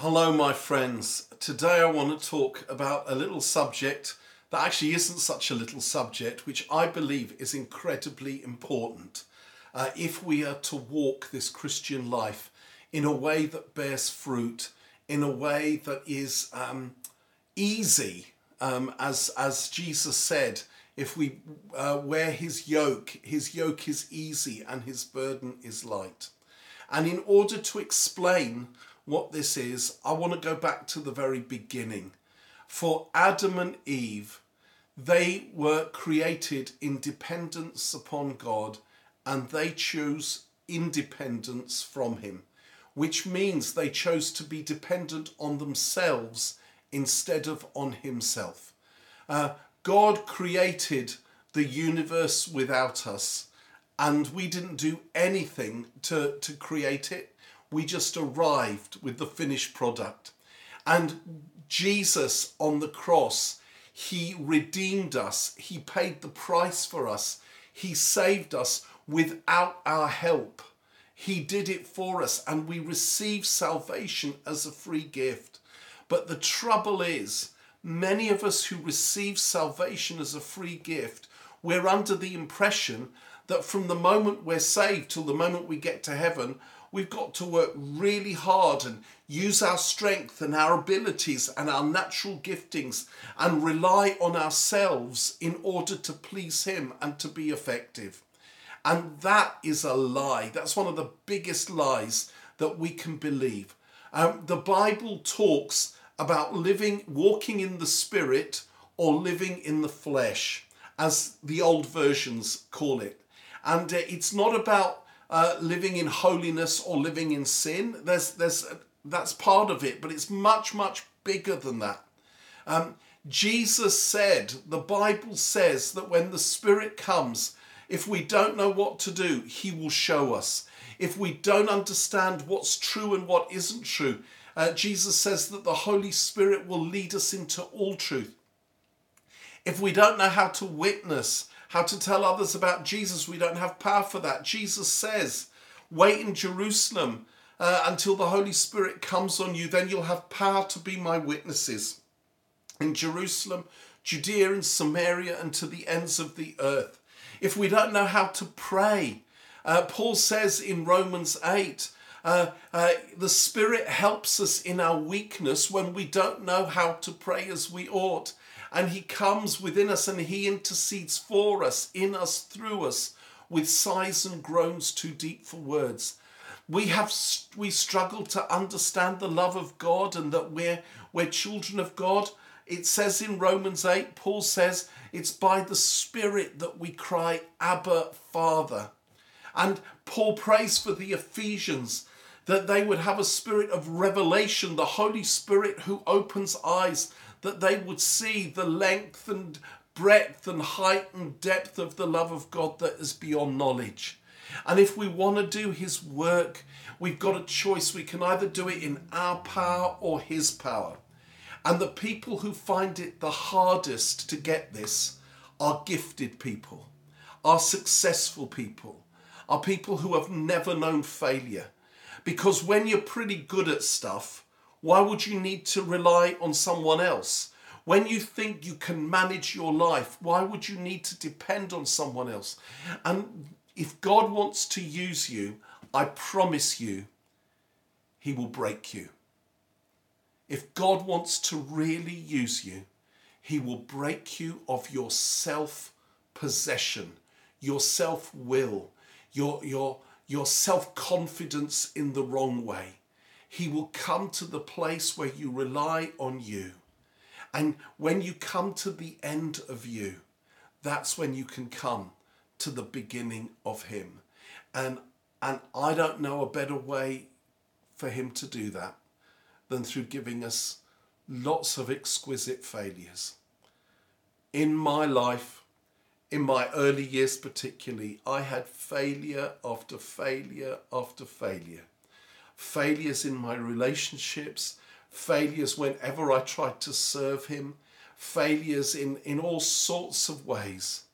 Hello, my friends. Today I want to talk about a little subject that actually isn't such a little subject, which I believe is incredibly important uh, if we are to walk this Christian life in a way that bears fruit, in a way that is um, easy, um, as, as Jesus said. If we uh, wear his yoke, his yoke is easy and his burden is light. And in order to explain what this is, I want to go back to the very beginning. For Adam and Eve, they were created in dependence upon God and they chose independence from Him, which means they chose to be dependent on themselves instead of on Himself. Uh, God created the universe without us, and we didn't do anything to, to create it we just arrived with the finished product. And Jesus on the cross, he redeemed us, he paid the price for us, he saved us without our help. He did it for us, and we receive salvation as a free gift. But the trouble is, many of us who receive salvation as a free gift, we're under the impression that from the moment we're saved till the moment we get to heaven, we've got to work really hard and use our strength and our abilities and our natural giftings and rely on ourselves in order to please Him and to be effective. And that is a lie. That's one of the biggest lies that we can believe. Um, the Bible talks about living, walking in the Spirit or living in the flesh, as the old versions call it. And uh, it's not about uh, living in holiness or living in sin. There's, there's, that's part of it, but it's much, much bigger than that. Um, Jesus said, the Bible says that when the Spirit comes, if we don't know what to do, He will show us. If we don't understand what's true and what isn't true, uh, Jesus says that the Holy Spirit will lead us into all truth. If we don't know how to witness, how to tell others about Jesus. We don't have power for that. Jesus says, wait in Jerusalem uh, until the Holy Spirit comes on you, then you'll have power to be my witnesses. In Jerusalem, Judea and Samaria, and to the ends of the earth. If we don't know how to pray, uh, Paul says in Romans 8, uh, uh, the Spirit helps us in our weakness when we don't know how to pray as we ought and He comes within us and He intercedes for us, in us, through us, with sighs and groans too deep for words. We have we struggle to understand the love of God and that we're we're children of God. It says in Romans 8, Paul says, it's by the Spirit that we cry, Abba, Father. And Paul prays for the Ephesians that they would have a spirit of revelation, the Holy Spirit who opens eyes, that they would see the length and breadth and height and depth of the love of God that is beyond knowledge. And if we want to do His work, we've got a choice. We can either do it in our power or His power. And the people who find it the hardest to get this are gifted people, are successful people, are people who have never known failure. Because when you're pretty good at stuff, why would you need to rely on someone else? When you think you can manage your life, why would you need to depend on someone else? And if God wants to use you, I promise you, He will break you. If God wants to really use you, He will break you of your self possession, your self will, your, your, your self confidence in the wrong way. He will come to the place where you rely on you. And when you come to the end of you, that's when you can come to the beginning of Him. And, and I don't know a better way for Him to do that than through giving us lots of exquisite failures. In my life, in my early years particularly, I had failure after failure after failure failures in my relationships, failures whenever I tried to serve Him, failures in, in all sorts of ways.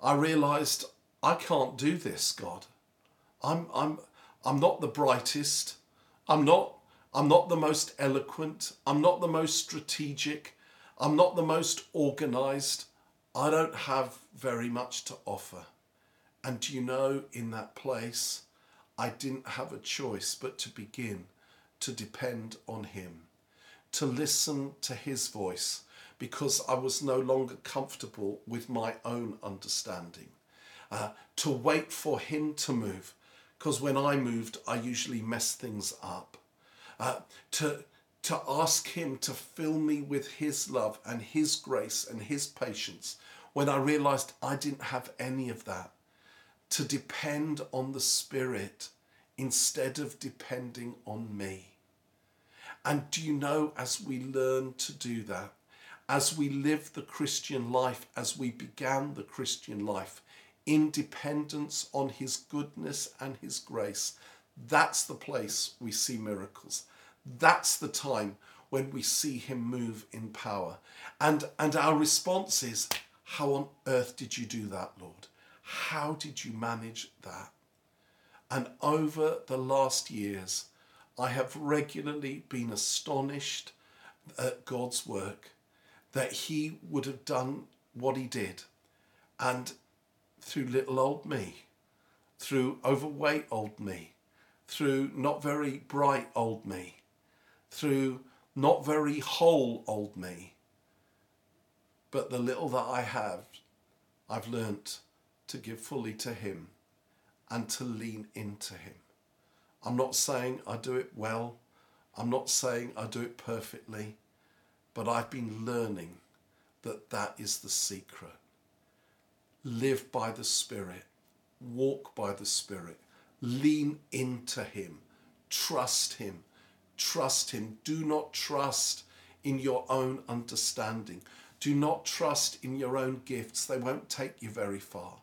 I realized I can't do this, God. I'm, I'm, I'm not the brightest. I'm not I'm not the most eloquent. I'm not the most strategic. I'm not the most organized. I don't have very much to offer. And do you know, in that place, I didn't have a choice but to begin to depend on Him, to listen to His voice, because I was no longer comfortable with my own understanding, uh, to wait for Him to move, because when I moved, I usually messed things up, uh, to to ask Him to fill me with His love and His grace and His patience when I realized I didn't have any of that to depend on the Spirit instead of depending on me. And do you know, as we learn to do that, as we live the Christian life, as we began the Christian life, in dependence on His goodness and His grace, that's the place we see miracles. That's the time when we see Him move in power. And, and our response is, How on earth did you do that, Lord? How did you manage that? And over the last years, I have regularly been astonished at God's work that He would have done what He did. And through little old me, through overweight old me, through not very bright old me, through not very whole old me. But the little that I have, I've learnt to give fully to Him and to lean into Him. I'm not saying I do it well, I'm not saying I do it perfectly, but I've been learning that that is the secret. Live by the Spirit, walk by the Spirit, lean into Him, trust Him, trust Him. Do not trust in your own understanding. Do not trust in your own gifts, they won't take you very far.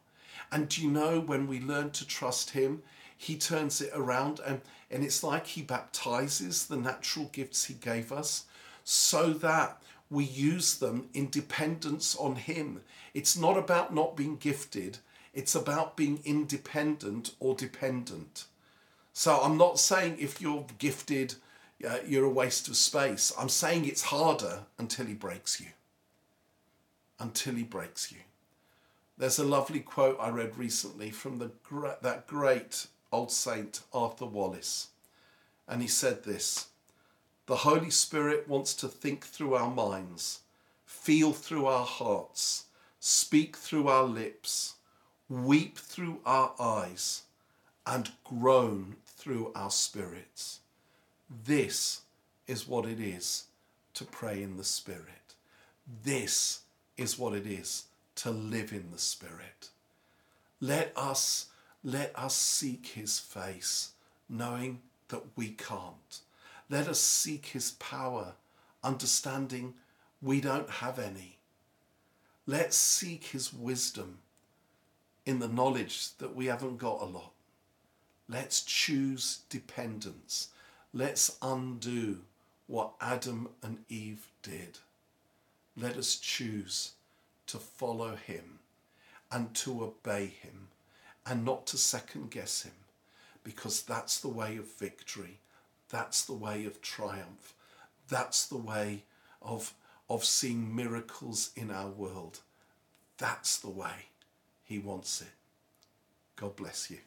And do you know when we learn to trust Him, He turns it around and, and it's like He baptizes the natural gifts He gave us so that we use them in dependence on Him. It's not about not being gifted, it's about being independent or dependent. So I'm not saying if you're gifted, uh, you're a waste of space. I'm saying it's harder until He breaks you. Until He breaks you. There's a lovely quote I read recently from the, that great old saint Arthur Wallis, And he said this The Holy Spirit wants to think through our minds, feel through our hearts, speak through our lips, weep through our eyes, and groan through our spirits. This is what it is to pray in the Spirit. This is what it is to live in the Spirit. Let us, let us seek his face, knowing that we can't. Let us seek his power, understanding we don't have any. Let's seek his wisdom in the knowledge that we haven't got a lot. Let's choose dependence. Let's undo what Adam and Eve did. Let us choose to follow him and to obey him and not to second guess him because that's the way of victory. That's the way of triumph. That's the way of, of seeing miracles in our world. That's the way he wants it. God bless you.